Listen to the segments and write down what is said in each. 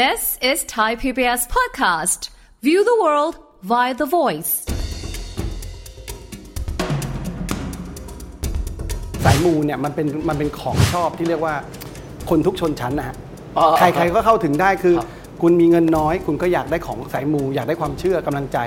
This is Thai PBS podcast. View the world via the voice. สายมูเนี่ยมันเป็นมันเป็นของชอบที่เรียกว่าคนทุกชนชั้นนะฮะอ๋อ ใครๆก็เข้าถึงได้คือครับคุณมีเงินน้อย คุณก็อยากได้ของสายมู อยากได้ความเชื่อกำลังใจ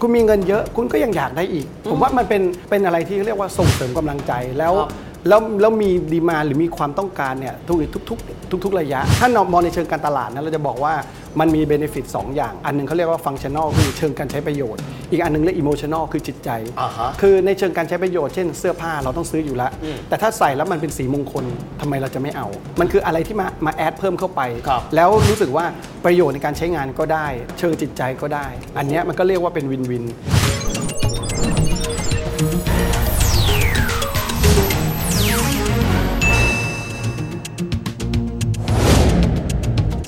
คุณมีเงินเยอะคุณก็ยังอยากได้อีก ผมว่ามันเป็นเป็นอะไรที่เรียกว่าส่งเสริมกำลังใจแล้ว ครับ แล้วแล้วมีดีมาหรือมีความต้องการเนี่ยทุกทุกทุกทุกทุกระยะ ถ้ามองในเชิงการตลาดนะเราจะบอกว่ามันมี benefit สองอย่าง อันหนึงเขาเรียกว่า functional คือเชิงการใช้ประโยชน์ อีกอันหนึงเรียก emotional คือจิตใจอ่าฮะคือในเชิงการใช้ประโยชน์เช่นเสื้อผ้าเราต้องซื้ออยู่แล้วอืมแต่ถ้าใส่แล้วมันเป็นสีมงคลทำไมเราจะไม่เอา มันคืออะไรที่มามา add เพิ่มเข้าไปครับแล้วรู้สึกว่าประโยชน์ในการใช้งานก็ได้ เชิงจิตใจก็ได้ อันเนี้ยมันก็เรียกว่าเป็น win-win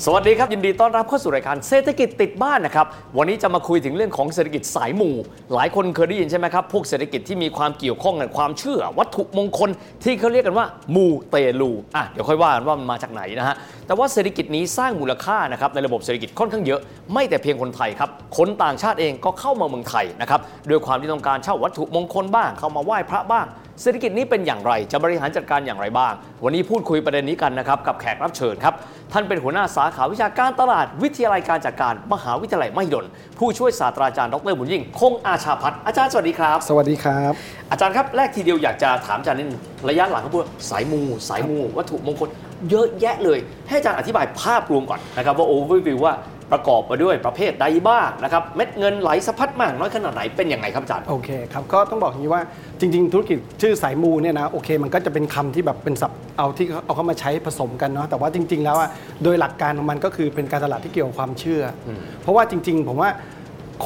สวัสดีครับ ยินดีต้อนรับเข้าสู่รายการเศรษฐกิจติดบ้านนะครับ วันนี้จะมาคุยถึงเรื่องของเศรษฐกิจสายหมู่ หลายคนเคยได้ยินใช่ไหมครับ พวกเศรษฐกิจที่มีความเกี่ยวข้องกับความเชื่อ วัตถุมงคลที่เขาเรียกกันว่ามูเตลูอะเดี๋ยวค่อยว่ากันว่ามันมาจากไหนนะฮะแต่ว่าเศรษฐกิจนี้สร้างมูลค่านะครับในระบบเศรษฐกิจค่อนข้างเยอะ ไม่แต่เพียงคนไทยครับคนต่างชาติเองก็เข้ามาเมืองไทยนะครับด้วยความที่ต้องการเช่าวัตถุมงคลบ้าง เข้ามาไหว้พระบ้าง เศรษฐกิจนี้เป็นอย่างไร จะบริหารจัดการอย่างไรบ้าง วันนี้พูดคุยประเด็นนี้กันนะครับกับแขกรับเชิญครับ ท่านเป็นหัวหน้าสาขาวิชาการตลาดวิทยาลัยการจัดการมหาวิทยาลัยมหิดล ผู้ช่วยศาสตราจารย์ดรบุญยิ่ง คงอาชาพัฒน์อาจารย์สวัสดีครับ สวัสดีครับ อาจารย์ครับแรกทีเดียวอยากจะถามอาจารย์นิดนึงระยะหลังเขาพูดสายมู สายมู วัตถุมงคลเยอะแยะเลย ให้อาจารย์อธิบายภาพรวมก่อนนะครับว่าโอเวอร์วิวว่า ประกอบไปด้วยประเภทใดบ้างนะครับเม็ดเงินไหลสะพัดมากน้อยขนาดไหนเป็นยังไงครับอาจารย์ โอเคครับก็ต้องบอกอย่างนี้ว่าจริง ๆ ธุรกิจชื่อสายมูเนี่ยนะโอเค มันก็จะเป็นคำที่แบบเป็นศัพท์เอาที่เอาเข้ามาใช้ผสมกันเนาะแต่ว่าจริง ๆ แล้วอะโดยหลักการของมันก็คือเป็นการตลาดที่เกี่ยวกับความเชื่ออเพราะว่าจริง ๆ ผมว่า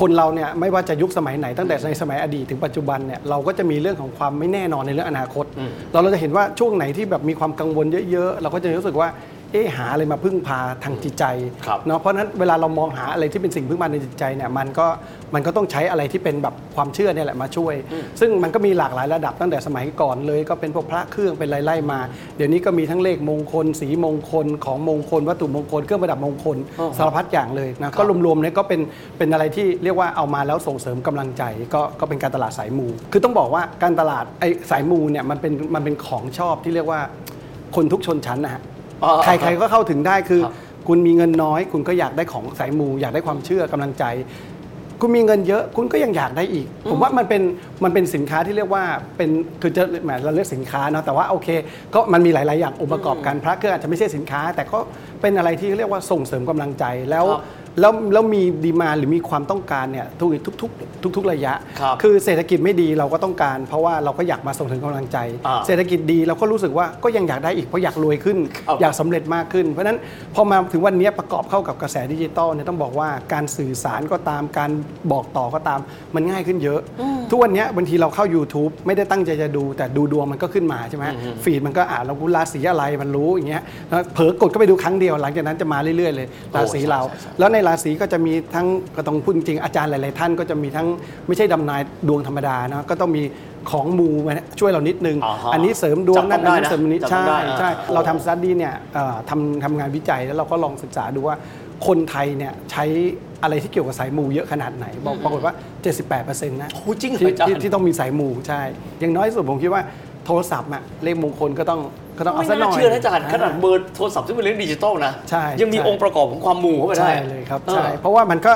คนเราเนี่ยไม่ว่าจะยุคสมัยไหนตั้งแต่ในสมัยอดีตถึงปัจจุบันเนี่ยเราก็จะมีเรื่องของความไม่แน่นอนในเรื่องอนาคต เราเราจะเห็นว่าช่วงไหนที่แบบมีความกังวลเยอะๆ เราก็จะรู้สึกว่า เอ๊ะหาอะไรมาพึ่งพาทางจิตใจครับเนาะเพราะฉะนั้นเวลาเรามองหาอะไรที่เป็นสิ่งพึ่งพาในจิตใจเนี่ยมันก็มันก็ต้องใช้อะไรที่เป็นแบบความเชื่อเนี่ยแหละมาช่วย ซึ่งมันก็มีหลากหลายระดับตั้งแต่สมัยก่อนเลยก็เป็นพวกพระเครื่องเป็นไล่ๆมา เดี๋ยวนี้ก็มีทั้งเลขมงคล สีมงคลของมงคล วัตถุมงคลเครื่องประดับมงคลอ๋อสารพัดอย่างเลยนะก็รวมๆเนี่ยก็เป็นเป็นอะไรที่เรียกว่าเอามาแล้วส่งเสริมกำลังใจก็ก็เป็นการตลาดสายมู คือต้องบอกว่าการตลาดไอ้สายมูเนี่ยมันเป็นมันเป็นของชอบที่เรียกว่าคนทุกชนชั้นนะฮะอ๋อ ใครๆก็เข้าถึงได้คือครับคุณมีเงินน้อย คุณก็อยากได้ของสายมู อยากได้ความเชื่อกำลังใจ คุณมีเงินเยอะ คุณก็ยังอยากได้อีก ผมว่ามันเป็นมันเป็นสินค้าที่เรียกว่าเป็นคือจะแหมเราเรียกสินค้าเนาะแต่ว่าโอเค ก็มันมีหลาย ๆ อย่างองค์ประกอบกันพระเครื่องอาจจะไม่ใช่สินค้า แต่ก็เป็นอะไรที่เรียกว่าส่งเสริมกำลังใจแล้วครับ แล้วแล้วมีดีมาหรือมีความต้องการเนี่ยทุกทุกทุกทุกทุกระยะ ครับคือเศรษฐกิจไม่ดีเราก็ต้องการ เพราะว่าเราก็อยากมาส่งเสริมกำลังใจ อ่าเศรษฐกิจดีเราก็รู้สึกว่าก็ยังอยากได้อีกเพราะอยากรวยขึ้น ครับอยากสำเร็จมากขึ้น เพราะฉะนั้นพอมาถึงวันนี้ประกอบเข้ากับกระแสดิจิตอลเนี่ยต้องบอกว่าการสื่อสารก็ตามการบอกต่อก็ตามมันง่ายขึ้นเยอะ ทุกวันนี้บางทีเราเข้า YouTube ไม่ได้ตั้งใจจะดู แต่ดูดวงมันก็ขึ้นมาใช่ไหมฟีดมันก็อ่านเรารู้ราศีอะไรมันรู้อย่างเงี้ยแล้วเผลอกดก็ไปดูครั้งเดียวหลังจากนั้นจะมาเรื่อยๆเลยราศีเรา ใช่ใช่แล้วในราศีก็จะมีทั้งก็ต้องพูดจริงๆอาจารย์หลาย ๆ ท่านก็จะมีทั้งไม่ใช่ดำนายดวงธรรมดานะก็ต้องมีของมูมาช่วยเรานิดนึงอ่าฮะอันนี้เสริมดวงนั่นจับต้องอันได้นี้นะเสริมนี้จับต้ใช่องได้ใช่อ่าเราทำสตัดดี้เนี่ยเอ่อทำทำงานวิจัยแล้วเราก็ลองศึกษาดูว่าคนไทยเนี่ยใช้อะไรที่เกี่ยวกับสายมูเยอะขนาดไหนบอกปรากฏว่า 78%นะ โอ้จริงเหรอที่อาจารย์ ที่ที่ต้องมีสายมูใช่ อย่างน้อยที่สุดผมคิดว่า โทรศัพท์อะเลขมงคลก็ต้องก็ต้องเอาไม่ซะหน่น่าอย เชื่อนะอาจารย์ขนาดเบอร์โทรศัพท์ที่เป็นเรื่องดิจิตอลนะใช่ยังมีใช่ องค์ประกอบของความมูเข้าไปได้ใช่เลยครับเออ ใช่เพราะว่ามันก็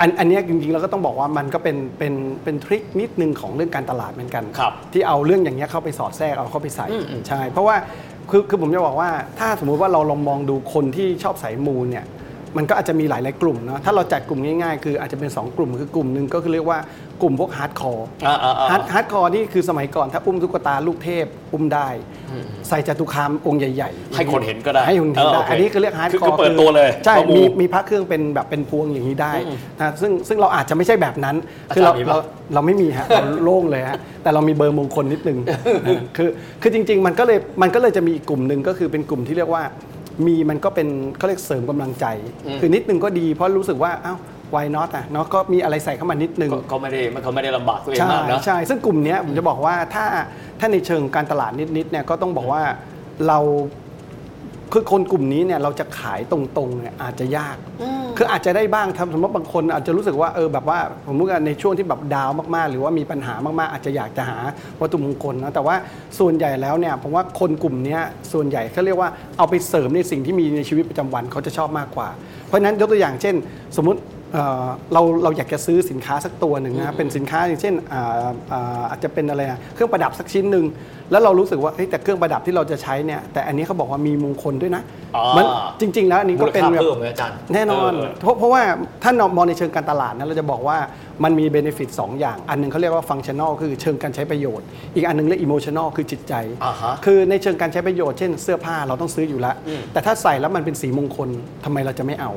อันอันเนี้ยจริงๆเราก็ต้องบอกว่ามันก็เป็นเป็นเป็น trick นิดนึงของเรื่องการตลาดเหมือนกัน ครับที่เอาเรื่องอย่างเงี้ยเข้าไปสอดแทรกเอาเข้าไปใส่อืมอืมใช่ เพราะว่าคือคือผมจะบอกว่าถ้าสมมุติว่าเราลองมองดูคนที่ชอบสายมูเนี่ย มันก็อาจจะมีหลายๆกลุ่มเนาะถ้าเราจัดกลุ่มง่ายๆ คืออาจจะเป็น 2 กลุ่มคือกลุ่มหนึ่งก็คือเรียกว่ากลุ่มพวก hardcore อ่าอ่าอ่า hard hardcore นี่คือสมัยก่อนถ้าอุ้มตุ๊กตาลูกเทพ อุ้มได้ ใส่จตุคามองค์ใหญ่ๆ ให้คนเห็นก็ได้ให้คนเห็นได้เออโอเคอันนี้คือเรียก hardcore คือคือเปิดตัวเลย ใช่ข้อมูลมีมีพระเครื่องเป็นแบบเป็นพวงอย่างนี้ได้นะซึ่งซึ่งเราอาจจะไม่ใช่แบบนั้นอาคือจารเราย์มีปะเราเราไม่มีฮะเราโล่งเลยฮะแต่เรามีเบอร์มงคลนิดนึงนะคือคือจริง ๆ มันก็เลยมันก็เลยจะมีอีกกลุ่มหนึ่งก็คือเป็นกลุ่มที่เรียกว่า มีมันก็เป็นเขาเรียกเสริมกำลังใจ คือนิดนึงก็ดีเพราะรู้สึกว่าอ้าว why not อะเนาะก็มีอะไรใส่เข้ามานิดนึงก็ก็ไม่ได้เขาไม่ได้ลำบากตัวเองใช่มากนะใช่ ซึ่งกลุ่มเนี้ยผมจะบอกว่าถ้าถ้าในเชิงการตลาดนิดๆเนี่ยก็ต้องบอกว่าเรา คือคนกลุ่มนี้เนี่ยเราจะขายตรงๆเนี่ยอาจจะยาก คืออาจจะได้บ้างทำสมมติบางคนอาจจะรู้สึกว่าเออแบบว่าผมว่าในช่วงที่แบบดาวน์มากๆ หรือว่ามีปัญหามากๆ อาจจะอยากจะหาวัตถุมงคลนะแต่ว่าส่วนใหญ่แล้วเนี่ยผมว่าคนกลุ่มเนี้ยส่วนใหญ่เขาเรียกว่าเอาไปเสริมในสิ่งที่มีในชีวิตประจำวันเขาจะชอบมากกว่า เพราะฉะนั้นยกตัวอย่างเช่น สมมุติ เอ่อเราเราอยากจะซื้อสินค้าสักตัวหนึ่งนะเป็นสินค้าอย่างเช่นอ่าอ่าอาจจะเป็นอะไรอะเครื่องประดับสักชิ้นหนึ่งแล้วเรารู้สึกว่าเฮ้ยแต่เครื่องประดับที่เราจะใช้เนี่ยแต่อันนี้เขาบอกว่ามีมงคลด้วยนะอ่ามัมันจริง ๆ แล้วอันนี้มูก็ลเป็นค่าแบบเพิ่มไหมอาจารย์แน่นอนเเพราะเพราะว่าถ้ามองในเชิงการตลาดนะเราจะบอกว่ามันมี benefit สองอย่าง อันหนึงเขาเรียกว่า functional คือเชิงการใช้ประโยชน์ อีกอันหนึงเรียก emotional คือจิตใจอ่าฮะคือในเชิงการใช้ประโยชน์เช่นเสื้อผ้าเราต้องซื้ออยู่แล้วอืมแต่ถ้าใส่แล้วมันเป็นสีมงคลทำไมเราจะไม่เอา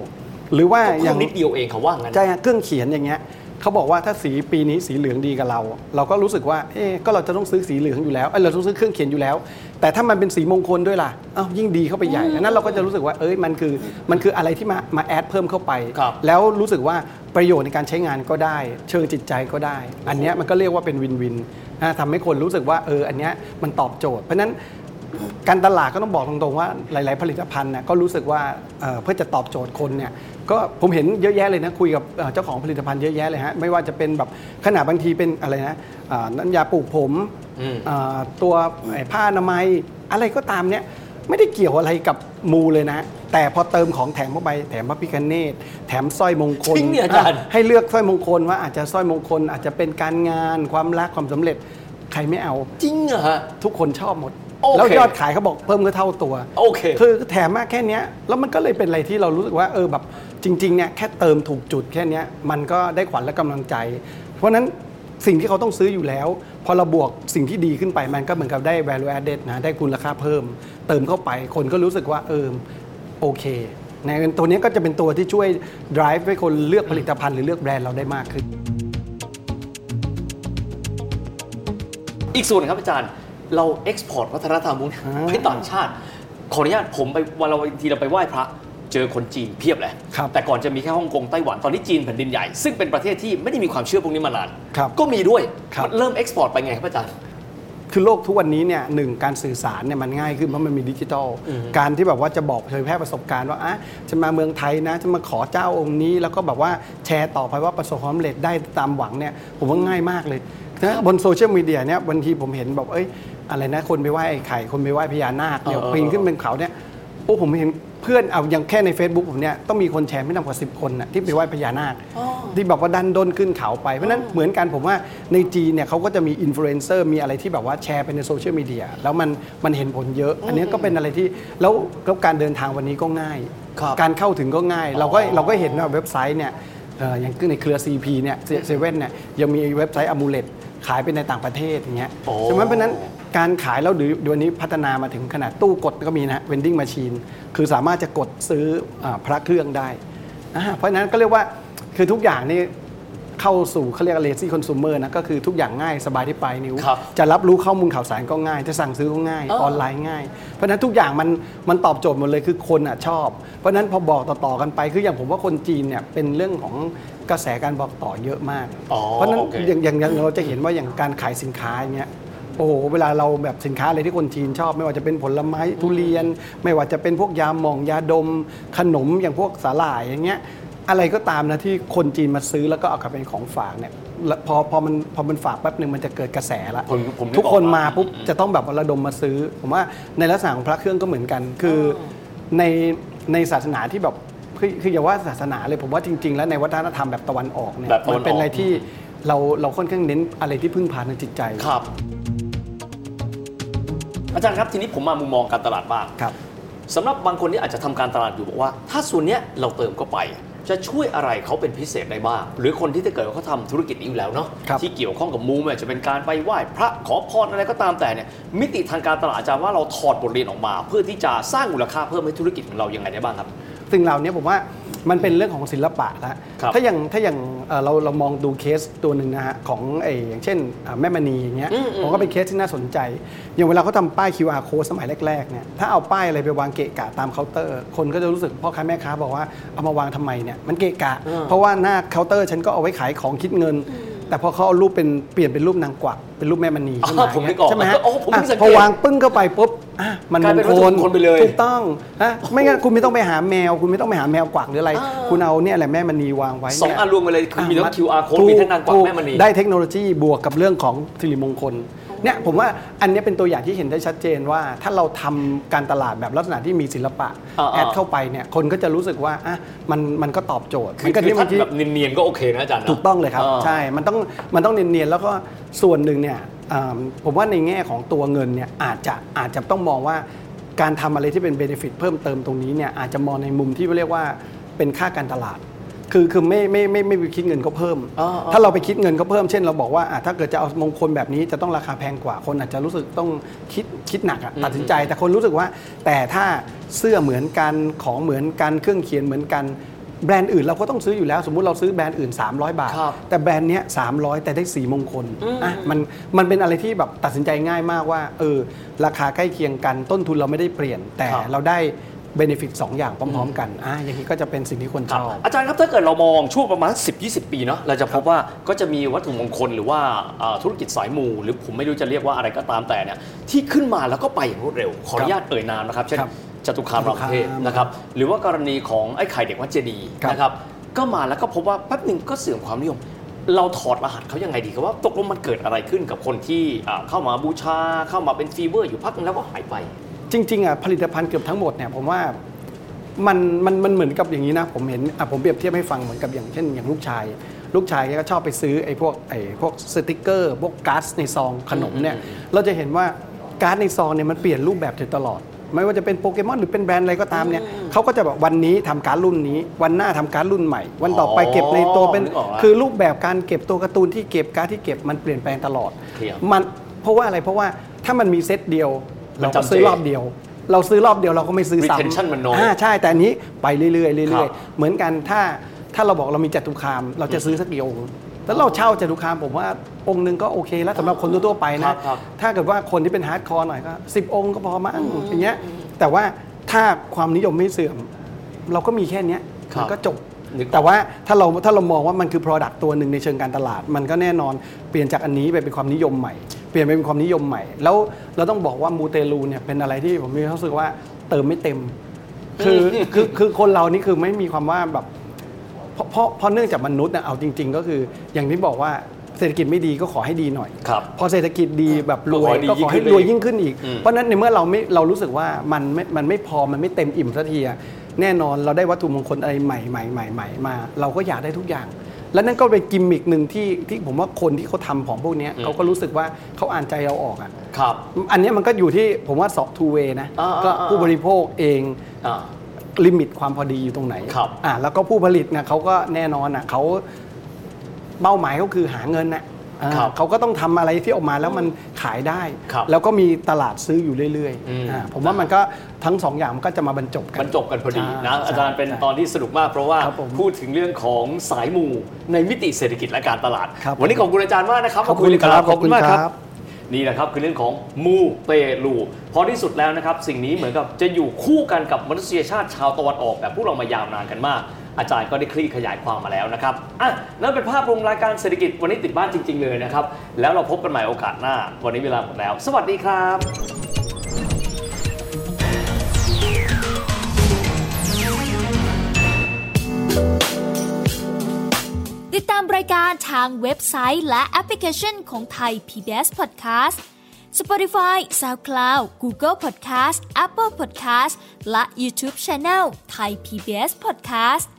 หรือว่าก็อเพิ่ย่ามงนิดเดียวเองเขาว่างั้นใช่ฮะเครื่องเขียนอย่างเงี้ยเขาบอกว่าถ้าสีปีนี้สีเหลืองดีกับเรา เราก็รู้สึกว่าเอ๊ะก็เราจะต้องซื้อสีเหลืองอยู่แล้วเอ้ยเราต้องซื้อเครื่องเขียนอยู่แล้ว แต่ถ้ามันเป็นสีมงคลด้วยล่ะอ้าวยิ่งดีเข้าไปใหญ่อันนั้นเราก็จะรู้สึกว่าเอ้ยมันคือมันคืออะไรที่มามาแอดเพิ่มเข้าไป ครับแล้วรู้สึกว่าประโยชน์ในการใช้งานก็ได้ เชิงจิตใจก็ได้ อันเนี้ยมันก็เรียกว่าเป็นวินวินนะทำให้คนรู้สึกว่าเอออันเนี้ยมันตอบโจทย์เพราะฉะนั้น การตลาดก็ต้องบอกตรงๆว่าหลาย ๆ ผลิตภัณฑ์เนี่ยก็รู้สึกว่าเอ่อเพื่อจะตอบโจทย์คนเนี่ยก็ผมเห็นเยอะแยะเลยนะคุยกับเอ่อเจ้าของผลิตภัณฑ์เยอะแยะเลยฮะไม่ว่าจะเป็นแบบขนาดบางทีเป็นอะไรนะอ่าน้ำยาปลูกผมอืมอ่าตัวไอ้ผ้าอนามัยอะไรก็ตามเนี่ยไม่ได้เกี่ยวอะไรกับมูเลยนะ แต่พอเติมของแถมเข้าไปแถมพระพิคเนตแถมสร้อยมงคลจริงเนี่ยอาจารย์อะให้เลือกสร้อยมงคลว่าอาจจะสร้อยมงคล อาจจะเป็นการงานความรักความสำเร็จใครไม่เอาจริงเหรอฮะทุกคนชอบหมดโอเค แล้วยอดขายเขาบอกเพิ่มก็เท่าตัวโอเคคือแถมมากแค่เนี้ยแล้วมันก็เลยเป็นอะไรที่เรารู้สึกว่าเออแบบจริงๆเนี่ยแค่เติมถูกจุดแค่เนี้ยมันก็ได้ขวัญและกำลังใจ เพราะฉะนั้นสิ่งที่เขาต้องซื้ออยู่แล้ว พอเราบวกสิ่งที่ดีขึ้นไปมันก็เหมือนกับได้ value added นะได้คุณราคาเพิ่ม เติมเข้าไปคนก็รู้สึกว่าเออโอเคในตัวเนี้ยก็จะเป็นตัวที่ช่วย drive ให้คนเลือกผลิตภัณฑ์หรือเลือกแบรนด์เราได้มากขึ้น อีกส่วนครับอาจารย์ เราเอ็กซ์พอร์ตวัฒนธรรมพวกนี้อ่าให้ต่างชาติ ขออนุญาตผมไปวันเราบางทีเราไปไหว้พระเจอคนจีนเพียบเลยครับแต่ก่อนจะมีแค่ฮ่องกงไต้หวัน ตอนนี้จีนแผ่นดินใหญ่ ซึ่งเป็นประเทศที่ไม่ได้มีความเชื่อพวกนี้มานานครับก็มีด้วยครับมันเริ่ม export ไปไงครับอาจารย์ คือโลกทุกวันนี้เนี่ยหนึ่งการสื่อสารเนี่ยมันง่ายขึ้นเพราะมันมีดิจิทัล การที่แบบว่าจะบอกเผยแพร่ประสบการณ์ว่าอะจะมาเมืองไทยนะจะมาขอเจ้าองค์นี้ แล้วก็แบบว่าแชร์ต่อไปว่าประสบความสำเร็จได้ตามหวังเนี่ยผมว่าง่ายมากเลยนะบนโซเชียลมีเดียเนี่ยบางทีผมเห็นแบบเอ้ย อะไรนะ คนไปไหว้ไอ้ไข่ คนไปไหว้พญานาคเนี่ยเออเออปีนขึ้นเป็นเขาเนี่ยโอ้ผมเห็นเพื่อนเอาอย่างแค่ใน Facebook ผมเนี่ยต้องมีคนแชร์ไม่ต่ำกว่า 10 คนน่ะที่ไปไหว้พญานาคที่แบบว่าดันด้นขึ้นเขาไปเพราะฉะนั้นเหมือนกันผมว่าในจีนเนี่ยเขาก็จะมีอินฟลูเอนเซอร์มีอะไรที่แบบว่าแชร์ไปในโซเชียลมีเดียแล้วมันมันเห็นผลเยอะ อันนี้ก็เป็นอะไรที่แล้วแล้วการเดินทางวันนี้ก็ง่าย ครับการเข้าถึงก็ง่าย เราก็อ๋อเราก็เห็นว่าเว็บไซต์เนี่ยเอ่ออย่างในเครือ CP เนี่ยเซเว่นเนี่ยยังมีเว็บไซต์ amulet ขายไปในต่างประเทศอย่างเงี้ยโอ้ ใช่ไหมเพราะฉะนั้น การขายแล้วเดี๋ยวเดี๋ยวนี้พัฒนามาถึงขนาดตู้กดก็มีนะ vending machine คือสามารถจะกดซื้ออาพระเครื่องได้อ่าเพราะฉะนั้นก็เรียกว่าคือทุกอย่างนี่เข้าสู่เขาเรียกเลซี่คอน sumer นะก็คือทุกอย่างง่ายสบายที่ปลายนิ้วครับจะรับรู้ข้อมูลข่าวสารก็ง่าย จะสั่งซื้อก็ง่ายอ๋อออนไลน์ง่าย เพราะฉะนั้นทุกอย่างมันมันตอบโจทย์หมดเลยคือคนอะชอบ เพราะฉะนั้นพอบอกต่อๆกันไปคืออย่างผมว่าคนจีนเนี่ยเป็นเรื่องของกระแสการบอกต่อเยอะมากอ๋อเพราะฉะนั้นโอเคอย่างอย่างอย่างเราจะเห็นว่าอย่างการขายสินค้าอย่างเงี้ย โอ้โหเวลาเราแบบสินค้าอะไรที่คนจีนชอบ ไม่ว่าจะเป็นผลไม้ทุเรียน ไม่ว่าจะเป็นพวกยาหม่องยาดม ขนมอย่างพวกสาหร่ายอย่างเงี้ยอะไรก็ตามนะที่คนจีนมาซื้อแล้วก็เอากลับเป็นของฝากเนี่ยแล้วพอพอมันพอมันฝากแป๊บหนึ่งมันจะเกิดกระแสละผมผมนึกทุกคนออกมาปุ๊บจะต้องแบบว่าระดมมาซื้อ ผมว่าในลักษณะของพระเครื่องก็เหมือนกัน คืออในในศาสนาที่แบบคือคืออย่าว่าศาสนาเลยผมว่าจริง ๆ แล้วในวัฒนธรรมแบบตะวันออกเนี่ยแบบตะวัมันนเป็นอะไรออกที่เราเราค่อนข้างเน้นอะไรที่พึ่งพาทางจิตใจ ครับ อาจารย์ครับทีนี้ผมมามุมมองการตลาดบ้างครับสำหรับบางคนที่อาจจะทำการตลาดอยู่บอกว่า ถ้าส่วนเนี้ยเราเติมเข้าไป จะช่วยอะไรเขาเป็นพิเศษได้บ้าง หรือคนที่ถ้าเกิดว่าเขาทำธุรกิจนี้อยู่แล้วเนาะครับที่เกี่ยวข้องกับมูไม่ว่าจะเป็นการไปไหว้พระขอพรอะไรก็ตามแต่เนี่ยมิติทางการตลาดอาจารย์ว่าเราถอดบทเรียนออกมา เพื่อที่จะสร้างมูลค่าเพิ่มให้ธุรกิจของเรายังไงได้บ้างครับสิ่งเหล่านี้ผมว่า มันเป็นเรื่องของศิลปะแล้วครับถ้าอย่างถ้าอย่างเอ่อเราเรามองดูเคสตัวหนึ่งนะฮะของไอ้อย่างเช่นอ่าแม่มณีอย่างเงี้ยอืมอืมผมก็เป็นเคสที่น่าสนใจ อย่างเวลาเขาทำป้าย QR code สมัยแรกๆเนี่ยถ้าเอาป้ายอะไรไปวางเกะกะตามเคาน์เตอร์ คนก็จะรู้สึกพ่อค้าแม่ค้าบอกว่าเอามาวางทำไมเนี่ยมันเกะกะ เพราะว่าหน้าเคาน์เตอร์ฉันก็เอาไว้ขายของคิดเงิน แต่พอเขาเอารูปเป็นเปลี่ยนเป็นรูปนางกวักเป็นรูปแม่มณีขึ้นมาอ๋อผมนึกออกใช่ไหมฮะโอ้ผมเพิ่งสังเกตพอวางปึ้งเข้าไปปุ๊บอะมันกลายเป็นมงควัตถุมงคลไปเลยถูกต้องฮะไม่งั้นคุณไม่ต้องไปหาแมว คุณไม่ต้องไปหาแมวกวักหรืออะไรคุณเอาเนี่ยแหละแม่มณีวางไว้สองเนี่ยอันรวมกันเลยคือมีทั้งะ QR code ถูมีทั้งนางกวักถูแม่มณี ได้เทคโนโลยีบวกกับเรื่องของสิริมงคล เนี่ยผมว่าอันเนี้ยเป็นตัวอย่างที่เห็นได้ชัดเจนว่า ถ้าเราทำการตลาดแบบลักษณะที่มีศิลปะอ่าๆแอดเข้าไปเนี่ยคนก็จะรู้สึกว่าอะมันมันก็ตอบโจทย์คืมัอนก็คือที่ถ้าบางทีแบบเนียนๆก็โอเคนะอาจารย์นะถูกต้องเลยครับอ่าใช่มันต้องมันต้องเนียนๆแล้วก็ส่วนหนึ่งเนี่ยอ่าผมว่าในแง่ของตัวเงินเนี่ยอาจจะอาจจะต้องมองว่าการทำอะไรที่เป็น benefit เพิ่มเติมตรงนี้เนี่ยอาจจะมองในมุมที่เรียกว่าเป็นค่าการตลาด คือคือไม่ไม่ไม่ไม่ไปคิดเงินเขาเพิ่มอ่าๆถ้าเราไปคิดเงินเขาเพิ่มเช่นเราบอกว่าอะถ้าเกิดจะเอามงคลแบบนี้จะต้องราคาแพงกว่าคนอาจจะรู้สึกต้องคิดคิดหนักอะตัดสินใจ แต่คนรู้สึกว่า แต่ถ้าเสื้อเหมือนกันของเหมือนกันเครื่องเขียนเหมือนกันแบรนด์อื่นเราก็ต้องซื้ออยู่แล้ว สมมุติเราซื้อแบรนด์อื่น 300 บาท ครับแต่แบรนด์เนี้ย300 แต่ได้สีมงคลอะมันมันเป็นอะไรที่แบบตัดสินใจง่ายมากว่าเออราคาใกล้เคียงกันต้นทุนเราไม่ได้เปลี่ยน แต่ครับ เราได้ เบนฟิตสองอย่างพร้อม ๆ กันอะอย่างนี้ก็จะเป็นสิ่งที่คนคชรับอบอาจารย์ครับถ้าเกิดเรามองช่วงประมาณ 10-20 ปีเนาะเราจะพบว่าก็จะมีวัตถุมงคลหรือว่าอ่าธุรกิจสายมู หรือผมไม่รู้จะเรียกว่าอะไรก็ตามแต่เนี่ยที่ขึ้นมาแล้วก็ไปอย่างรวดเร็ว ขออนุญาตเอ่ยนามนะครับเช่นครับจตุคามรามเทพจตุคามนะครับหรือว่ากรณีของไอ้ไข่เด็กวัดเจดีย์ครับนะครับก็มาแล้วก็พบว่าแป๊บหนึ่งก็เสื่อมความนิยมเราถอดรหัสเขายังไงดีครับว่าตกลงมันเกิดอะไรขึ้นกับคนที่อ่าเข้ามาบูชาเข้ามาเป็น fever อยู่พักนึงแล้วก็หายไป จริงๆอะผลิตภัณฑ์เกือบทั้งหมดเนี่ยผมว่ามันมันมันเหมือนกับอย่างนี้นะ ผมเห็นอะผมเปรียบเทียบให้ฟังเหมือนกับอย่างเช่น อย่างลูกชาย ลูกชายก็ชอบไปซื้อไอ้พวกไอ้พวกสติกเกอร์พวกการ์ดในซองขนมเนี่ยเราจะเห็นว่าการ์ดในซองเนี่ยมันเปลี่ยนรูปแบบอยู่ตลอด ไม่ว่าจะเป็นโปเกมอนหรือเป็นแบรนด์อะไรก็ตามเนี่ยเขาก็จะแบบวันนี้ทำการ์ดรุ่นนี้ วันหน้าทำการ์ดรุ่นใหม่ วันต่อไปเก็บในตัวเป็นนึกออกแล้วคือรูปแบบการเก็บตัวการ์ตูนที่เก็บการ์ดที่เก็บมันเปลี่ยนแปลงตลอดเคลียร์มันเพราะว่าอะไรเพราะว่าถ้ามันมีเซตเดียวมัน เราก็จะซื้อแค่รอบเดียว เราซื้อรอบเดียวเราก็ไม่ซื้อซ้ำ Retention มันน้อย อ่าใช่แต่อันนี้ไปเรื่อยๆเรื่อยๆครับเหมือนกันถ้าถ้าเราบอกเรามีจตุคาม เราจะซื้อสักกี่องค์แล้วเราเช่าจตุคามผมว่าองค์หนึ่งก็โอเคแล้วสำหรับคนทั่วๆไปนะครับครับ ถ้าเกิดว่าคนที่เป็น hardcore หน่อยก็สิบองค์ก็พอมั้งอย่างเงี้ย แต่ว่าถ้าความนิยมไม่เสื่อม เราก็มีแค่เนี้ยครับมันก็จบ นึกออกแต่ว่าถ้าเราถ้าเรามองว่ามันคือ Product ตัวหนึ่งในเชิงการตลาด มันก็แน่นอนเปลี่ยนจากอันนี้ไปเป็นความนิยมใหม่ เปลี่ยนไปเป็นความนิยมใหม่ แล้วเราต้องบอกว่ามูเตลูเนี่ยเป็นอะไรที่ผมมีความรู้สึกว่าเติมไม่เต็ม คือคือคือคนเรานี่คือไม่มีความว่าแบบเพราะเพราะเพราะเนื่องจากมนุษย์นะเอาจริง ๆ ก็คืออย่างที่บอกว่าเศรษฐกิจไม่ดีก็ขอให้ดีหน่อยครับพอเศรษฐกิจดีแบบรวยก็ก็ขขออให้ให้ดีรวยยิ่ยิ่งงขึ้ขึ้นนอีอีกกอืมเพราะฉะนั้นในเมื่อเราไม่เรารู้สึกว่ามันไม่มันไม่พอมันไม่เต็มอิ่มสักทีอะแน่นอนเราได้วัตถุมงคลอะไรใหม่ใหม่ใหม่ใหม่มา เราก็อยากได้ทุกอย่าง และนั่นก็เป็นกิมมิกหนึ่งที่ที่ผมว่าคนที่เขาทำของพวกเนี้ยเขาก็รู้สึกว่าเขาอ่านใจเราออกอะครับ อันเนี้ยมันก็อยู่ที่ผมว่าสอง two-way นะอ่าก็อ่า ผู้บริโภคเอง อ่า limit ความพอดีอยู่ตรงไหนครับอ่าแล้วก็ผู้ผลิตเนี่ยเขาก็แน่นอนอะเขาเป้าหมายเขาคือหาเงินน่ะอ่าครับ เขาก็ต้องทำอะไรที่ออกมาแล้วมันขายได้ครับแล้วก็มีตลาดซื้ออยู่เรื่อยอืมๆอ่าผมว่ามันก็ทั้งสองอย่างมันก็จะมาบรรจบกันบรรจบกันพอดีนะใช่อาจารย์เป็นใช่ตอนที่สนุกมากเพราะว่าครับผมพูดถึงเรื่องของสายมูในมิติเศรษฐกิจและการตลาดครับวันนี้ขอบคุณอาจารย์มากนะครับขอบคุณมายกันครับขอบคุณมากขอบคคุรัณครับบนี่แหละครับคือเรื่องของมูเตลูเพราะที่สุดแล้วนะครับ สิ่งนี้เหมือนกับจะอยู่คู่กันกับมนุษยชาติชาวตะวันออกแบบพวกเรามายาวนานกันมาก อาจารย์ก็ได้คลี่ขยายความมาแล้วนะครับอะนั่นเป็นภาพรวมรายการเศรษฐกิจวันนี้ติดบ้านจริง ๆ เลยนะครับ แล้วเราพบกันใหม่โอกาสหน้า วันนี้เวลาหมดแล้ว สวัสดีครับติดตามรายการทางเว็บไซต์และแอปพลิเคชันของไทย PBS Podcast Spotify SoundCloud Google Podcast Apple Podcast และ YouTube Channel Thai PBS Podcast